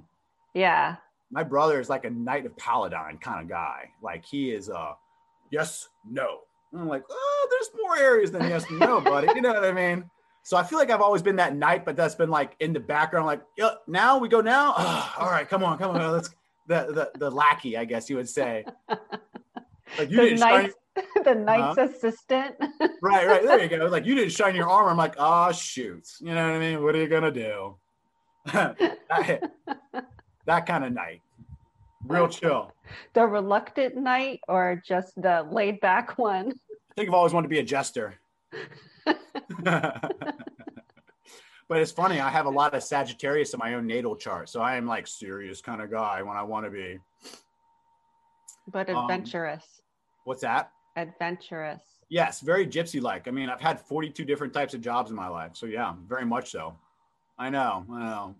Yeah. My brother is like a knight of paladine kind of guy. Like he is a yes, no. And I'm like, oh, there's more areas than yes no, buddy. You know what I mean? So I feel like I've always been that knight, but that's been like in the background, like, yeah, now we go now. Ah, all right, come on, come on. Let's the the the lackey, I guess you would say. Like you the didn't shine, the knight's assistant. right, right. There you go. Like you didn't shine your armor. I'm like, oh shoot. You know what I mean? What are you gonna do? that, that kind of knight. Real chill. the reluctant knight or just the laid back one? I think I've always wanted to be a jester. but it's funny, I have a lot of Sagittarius in my own natal chart. So I am like serious kind of guy when I want to be. But Um, adventurous. What's that? adventurous. Yes, very gypsy like. I mean, I've had 42 different types of jobs in my life. So yeah, very much so. I know, I know.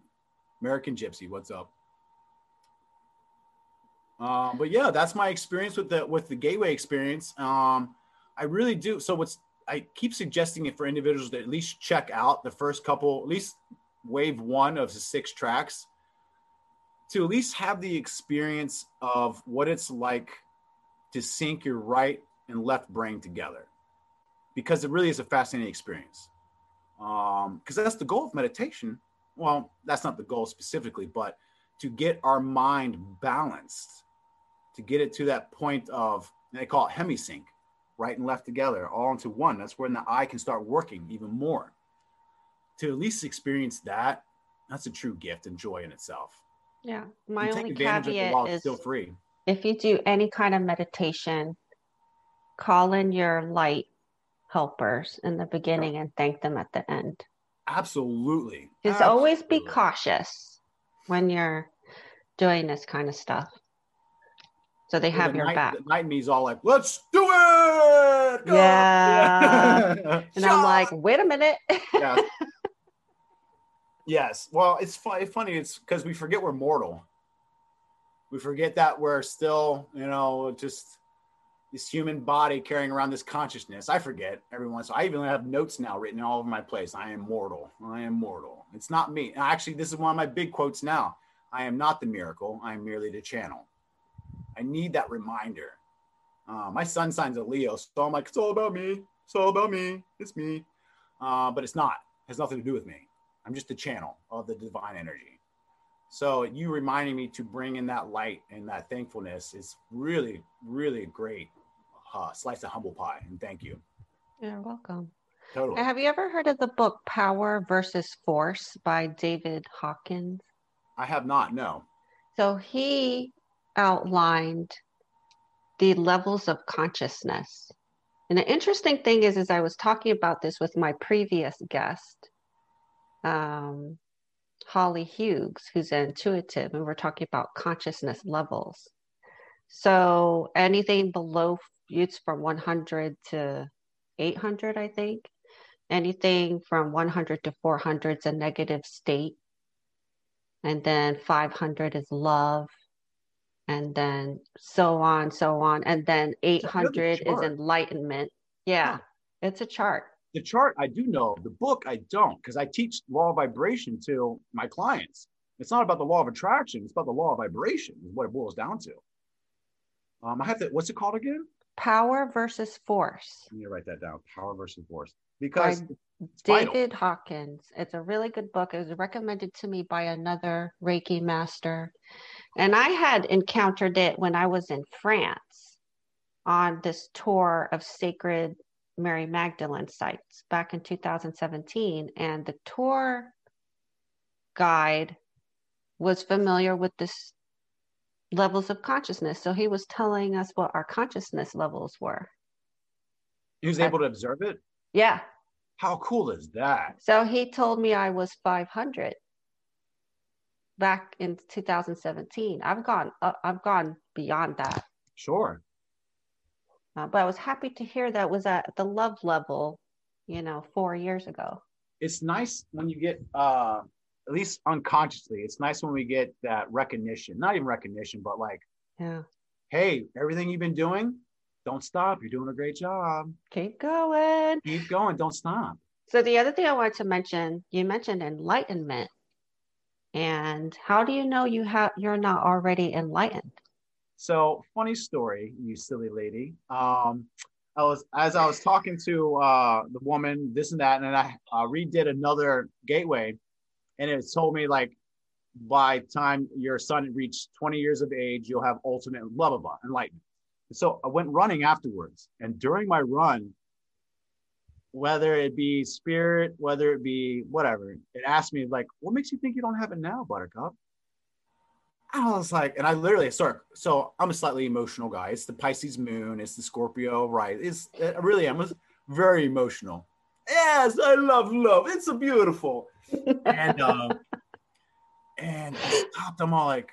American gypsy, what's up? Um, but yeah, that's my experience with the with the gateway experience. Um, I really do. So what's I keep suggesting it for individuals to at least check out the first couple, at least wave one of the six tracks, to at least have the experience of what it's like to sync your right and left brain together, because it really is a fascinating experience. because um, that's the goal of meditation. Well, that's not the goal specifically, but to get our mind balanced, to get it to that point of they call it Hemi-Sync, right and left together, all into one. That's when the eye can start working even more. To at least experience that, that's a true gift and joy in itself. Yeah, my only caveat is still free. If you do any kind of meditation, call in your light helpers in the beginning and thank them at the end. Absolutely. Just Absolutely. always be cautious when you're doing this kind of stuff. So they have the your night, back. The knight me's all like, let's do it. Go! Yeah. yeah. and I'm like, wait a minute. yeah. Yes. Well, it's funny. Funny. It's because we forget we're mortal. We forget that we're still, you know, just this human body carrying around this consciousness. I forget every once. I even have notes now written all over my place. I am mortal. I am mortal. It's not me. Actually, this is one of my big quotes now. I am not the miracle. I am merely the channel. I need that reminder. Uh, my sun signs a Leo, so I'm like, it's all about me. It's all about me. It's me. Uh, but it's not. It has nothing to do with me. I'm just the channel of the divine energy. So you reminding me to bring in that light and that thankfulness is really, really great uh, slice of humble pie. And thank you. You're welcome. Totally. Have you ever heard of the book Power versus Force by David Hawkins? I have not, no. So he outlined the levels of consciousness. And the interesting thing is, as I was talking about this with my previous guest, um, Holly Hughes, who's intuitive, and we're talking about consciousness levels. So anything below it's from 100 to 800, I think. Anything from 100 to 400 is a negative state. And then 500 is love. And then so on, so on. And then 800 is enlightenment. Yeah, yeah, it's a chart. The chart I do know, the book I don't, because I teach law of vibration to my clients. It's not about the law of attraction, it's about the law of vibration, is what it boils down to. Um, I have to, what's it called again? Power versus Force. Let me write that down. Power versus Force. Because David vital. Hawkins. It's a really good book. It was recommended to me by another Reiki master. And I had encountered it when I was in France on this tour of sacred Mary Magdalene sites back in 2017. And the tour guide was familiar with this levels of consciousness. So he was telling us what our consciousness levels were. He was able to observe it? Yeah. How cool is that? So he told me I was 500 back in 2017. I've gone uh, I've gone beyond that. Sure. Uh, but I was happy to hear that was at the love level, you know, 4 years ago. It's nice when you get uh at least unconsciously, it's nice when we get that recognition, not even recognition, but like, yeah, hey, everything you've been doing, don't stop. You're doing a great job. Keep going. Keep going. Don't stop. So the other thing I wanted to mention, you mentioned enlightenment. And how do you know you have you're not already enlightened? So funny story, you silly lady. Um, I was as I was talking to uh, the woman, this and that, and I uh, redid another gateway and it told me like by time your son reached 20 years of age, you'll have ultimate blah blah blah enlightenment. so I went running afterwards, and during my run, whether it be spirit, whether it be whatever, it asked me like, "What makes you think you don't have it now, Buttercup?" I was like, and I literally start. So I'm a slightly emotional guy. It's the Pisces moon. It's the Scorpio, right? It's I really am was very emotional. Yes, I love love. It's a beautiful and uh, and I stopped. All like,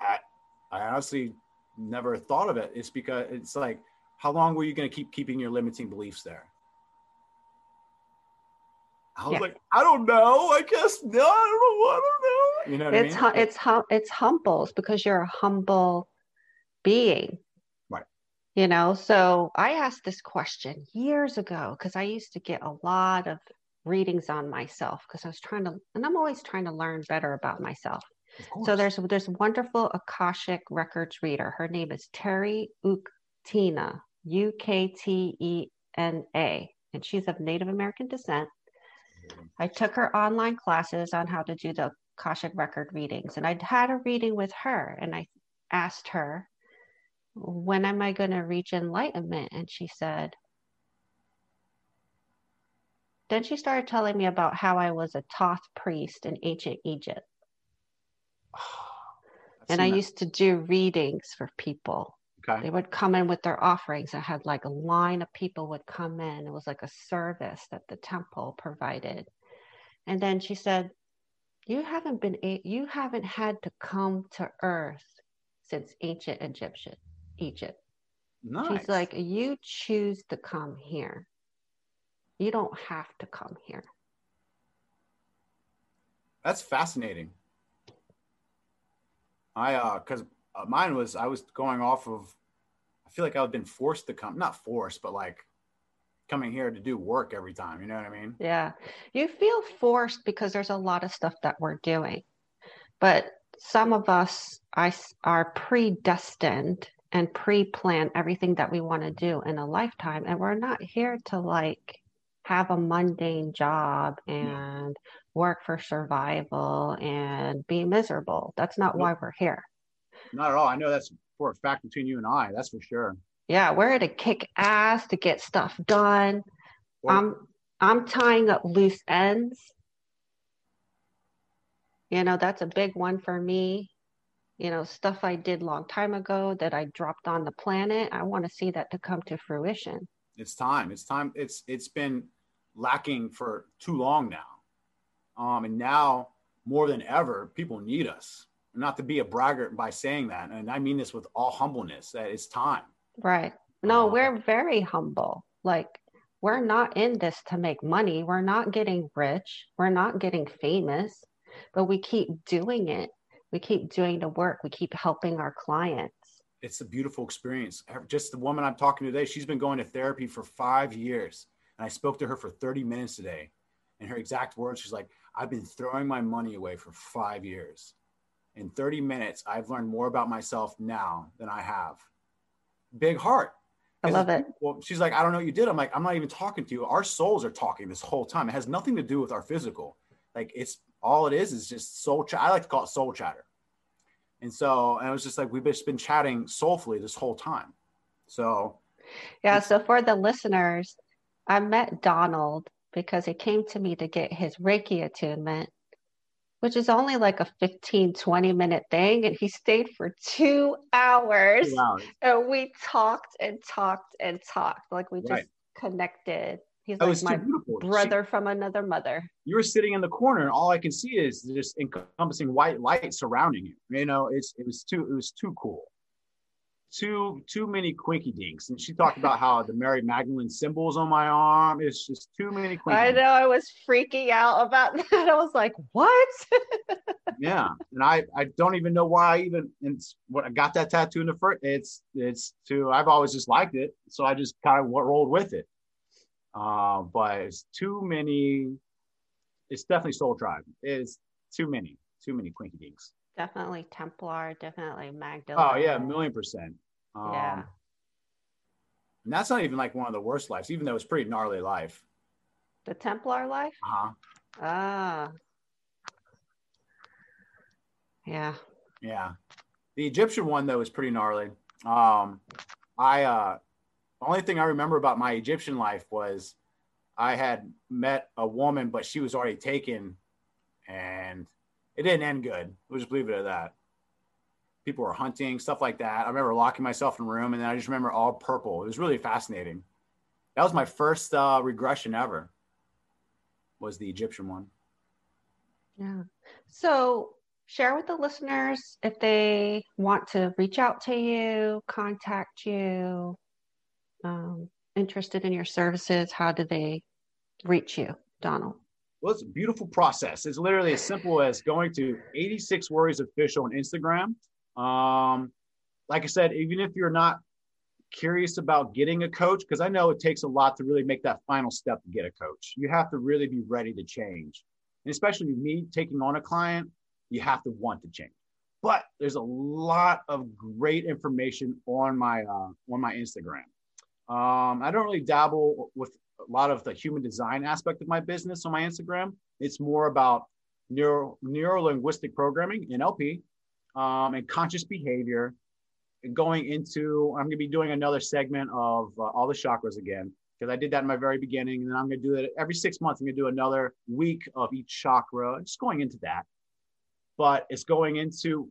I, I honestly never thought of it. It's because it's like, how long were you going to keep keeping your limiting beliefs there? I was yeah. like, I don't know. I guess no. I don't know. I don't know. You know, it's I mean? it's hum- it's humbles because you're a humble being. Right. You know, so I asked this question years ago because I used to get a lot of readings on myself because I was trying to, and I'm always trying to learn better about myself. So there's there's wonderful Akashic Records reader. Her name is Terry Uktena, U K T E N A, and she's of Native American descent. I took her online classes on how to do the Akashic record readings, and I'd had a reading with her, and I asked her, When am I going to reach enlightenment? And she said, Then she started telling me about how I was a Thoth priest in ancient Egypt. and I that. used to do readings for people. Okay. They would come in with their offerings. I had like a line of people would come in. It was like a service that the temple provided. And then she said, "You haven't been you haven't had to come to Earth since ancient Egyptian Egypt." Nice. She's like, "You choose to come here. You don't have to come here." That's fascinating. I uh, because uh, mine was I was going off of. I feel like I've been forced to come, not forced, but like coming here to do work every time. You know what I mean? Yeah. You feel forced because there's a lot of stuff that we're doing. But some of us I, are predestined and pre plan everything that we want to do in a lifetime. And we're not here to like have a mundane job and work for survival and be miserable. That's not why we're here. Not at all. I know that's for a fact between you and I. That's for sure. Yeah, we're to kick ass, to get stuff done. Well- I'm I'm tying up loose ends. You know, that's a big one for me. You know, stuff I did long time ago that I dropped on the planet. I want to see that to come to fruition. It's time. It's time. It's it's been lacking for too long now, um, and now more than ever, people need us. Not to be a braggart by saying that, and I mean this with all humbleness. That it's time. Right. No, we're very humble. Like, we're not in this to make money. We're not getting rich. We're not getting famous, but we keep doing it. We keep doing the work. We keep helping our clients. it's a beautiful experience. Just the woman I'm talking to today, she's been going to therapy for five years. And I spoke to her for 30 minutes today. And her exact words, she's like, I've been throwing my money away for five years. In 30 minutes, I've learned more about myself now than I have. Big heart. I love it. Well, she's like, I don't know what you did. I'm like, I'm not even talking to you. Our souls are talking this whole time. It has nothing to do with our physical. Like it's all it is is just soul chat. I like to call it soul chatter. And so, and it was just like we've just been chatting soulfully this whole time. So Yeah, so for the listeners, I met Donald because he came to me to get his Reiki attunement, which is only like a 15, 20 minute thing. And he stayed for two hours two hours. and we talked and talked and talked. Like we just Right. connected. He's That like my too beautiful. She- brother from another mother. you were sitting in the corner, and all I can see is this encompassing white light surrounding you. You know, it's it was too it was too cool. Too too many quinky dinks. And she talked about how the Mary Magdalene symbols on my arm. It's just too many quinky. I know I was freaking out about that. I was like, what? Yeah, and I I don't even know why I even and it's what I got that tattoo in the first. It's it's too. I've always just liked it, so I just kind of rolled with it. Uh, but it's too many. It's definitely Soul Tribe. It's too many, too many quinky dinks. definitely Templar, definitely Magdalene. Oh yeah, a million percent. Um, Yeah. And that's not even like one of the worst lives, even though it's pretty gnarly life. The Templar life? Uh huh. Ah. Yeah. Yeah. The Egyptian one though is pretty gnarly. Um, I uh, the only thing I remember about my Egyptian life was I had met a woman, but she was already taken, and it didn't end good. We'll just leave it at that. People were hunting, stuff like that. I remember locking myself in a room, and then I just remember all purple. It was really fascinating. That was my first uh, regression ever. Was the Egyptian one? Yeah. So share with the listeners if they want to reach out to you, contact you, um, interested in your services, how do they reach you, Donald? Well, it's a beautiful process. It's literally as simple as going to 86 Worries Official on Instagram. Um, like I said, even if you're not curious about getting a coach, because I know it takes a lot to really make that final step to get a coach. You have to really be ready to change. And especially me taking on a client, you have to want to change. But there's a lot of great information on my uh, on my Instagram. Um, I don't really dabble with a lot of the human design aspect of my business on my Instagram. It's more about neuro neuro linguistic programming NLP um, and conscious behavior. And going into, I'm going to be doing another segment of uh, all the chakras again because I did that in my very beginning, and then I'm going to do it every six months. I'm going to do another week of each chakra, just going into that. But it's going into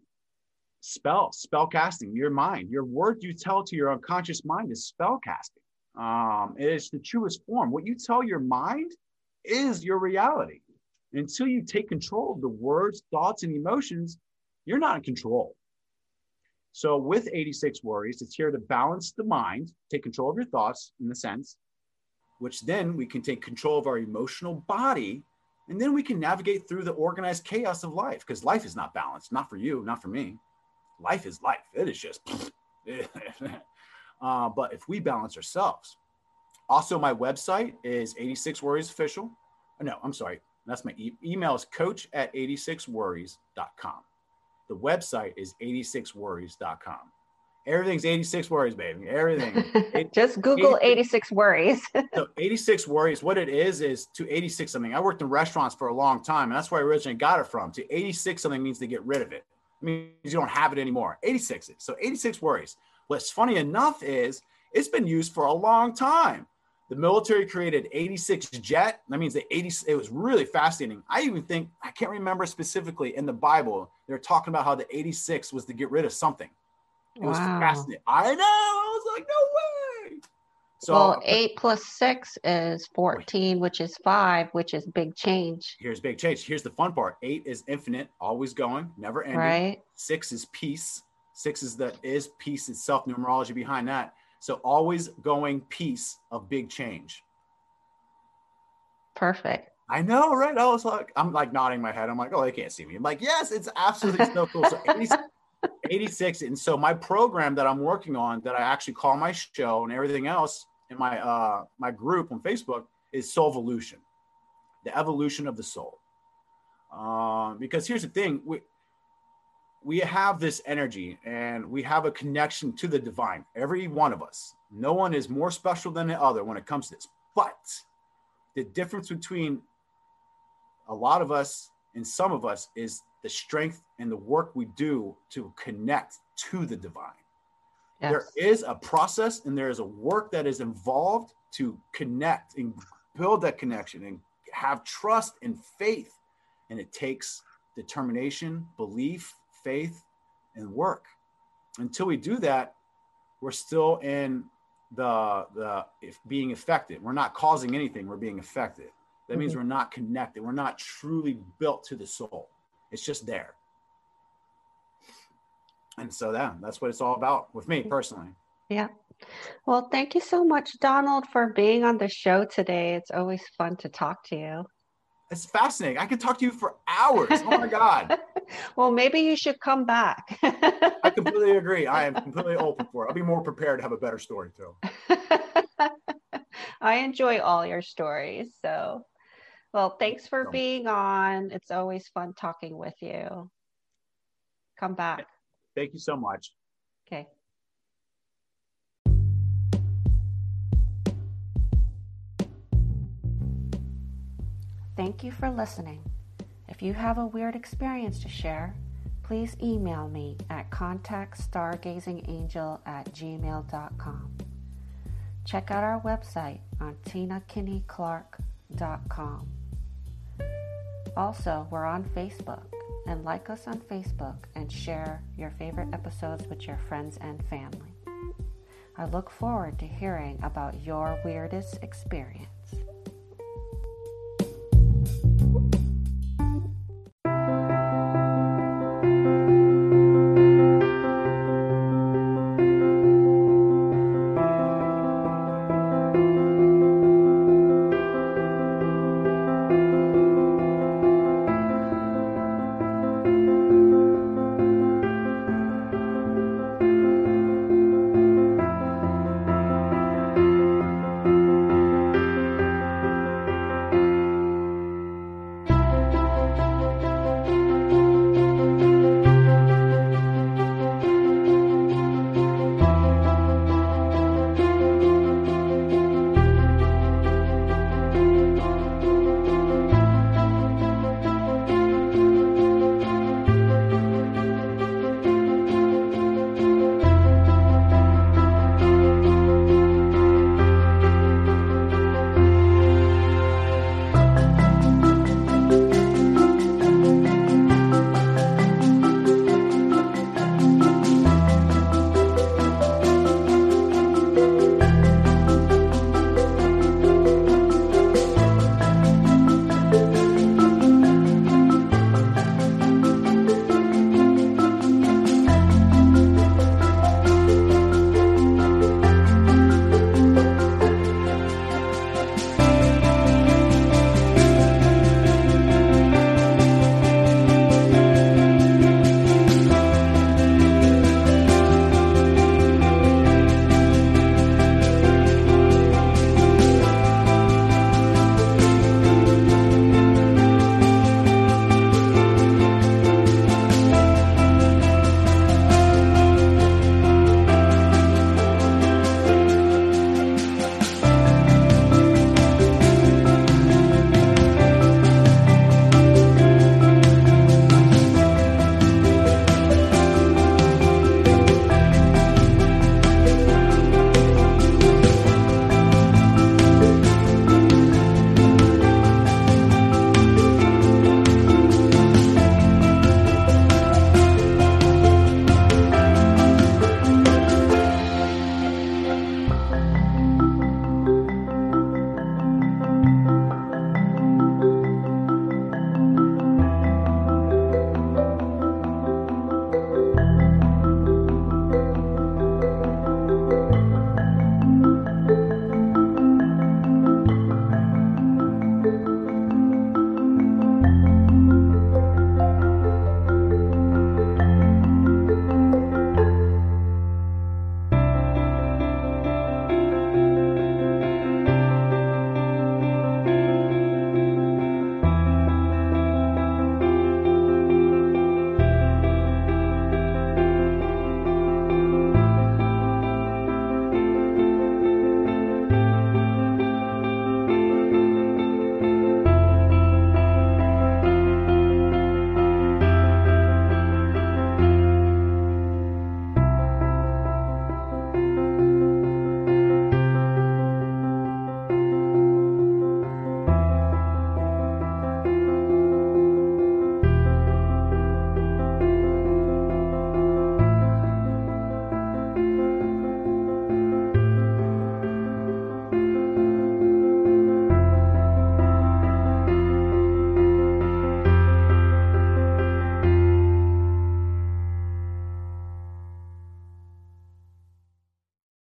spell, spell casting, your mind, your word you tell to your unconscious mind is spell casting. Um, it is the truest form. What you tell your mind is your reality. Until you take control of the words, thoughts, and emotions, you're not in control. So, with 86 worries, it's here to balance the mind, take control of your thoughts in the sense, which then we can take control of our emotional body, and then we can navigate through the organized chaos of life because life is not balanced, not for you, not for me. Life is life. It is just. uh, but if we balance ourselves, also my website is 86 Worries Official. No, I'm sorry. That's my e- email is coach at 86worries.com. The website is 86worries.com. Everything's 86 worries, baby. Everything. Just Google 86, 86 worries. so 86 worries, what it is, is to 86 something. I worked in restaurants for a long time, and that's where I originally got it from. To 86 something means to get rid of it. It means you don't have it anymore. 86 So 86 worries. What's funny enough is it's been used for a long time. The military created 86 jet. That means the 80. It was really fascinating. I even think I can't remember specifically in the Bible. They're talking about how the 86 was to get rid of something. It was fascinating. I know. I was like, no way. So, well, eight plus six is 14, which is five, which is big change. Here's big change. Here's the fun part eight is infinite, always going, never ending. Right. Six is peace. Six is the is peace itself, numerology behind that. So always going piece of big change. Perfect. I know, right? I was like, I'm like nodding my head. I'm like, oh, they can't see me. I'm like, yes, it's absolutely so cool. So 86, 86. And so my program that I'm working on that I actually call my show and everything else in my uh my group on Facebook is Soul Evolution, the evolution of the soul. Uh, because here's the thing, we, we have this energy and we have a connection to the divine, every one of us. No one is more special than the other when it comes to this. But the difference between a lot of us and some of us is the strength and the work we do to connect to the divine. Yes. There is a process and there is a work that is involved to connect and build that connection and have trust and faith. And it takes determination, belief, faith, and work. Until we do that, we're still in the the if being affected. We're not causing anything. We're being affected. That mm-hmm. means we're not connected. We're not truly built to the soul. It's just there. And so that that's what it's all about with me personally. Yeah. Well, thank you so much, Donald, for being on the show today. It's always fun to talk to you. It's fascinating. I could talk to you for hours. Oh my God. well, maybe you should come back. I completely agree. I am completely open for it. I'll be more prepared to have a better story too. I enjoy all your stories. So, well, thanks for being on. It's always fun talking with you. Come back. Thank you so much. Okay. Thank you for listening. If you have a weird experience to share, please email me at contactstargazingangel at gmail.com. Check out our website on tinakinneyclark.com. Also, we're on Facebook and like us on Facebook and share your favorite episodes with your friends and family. I look forward to hearing about your weirdest experience.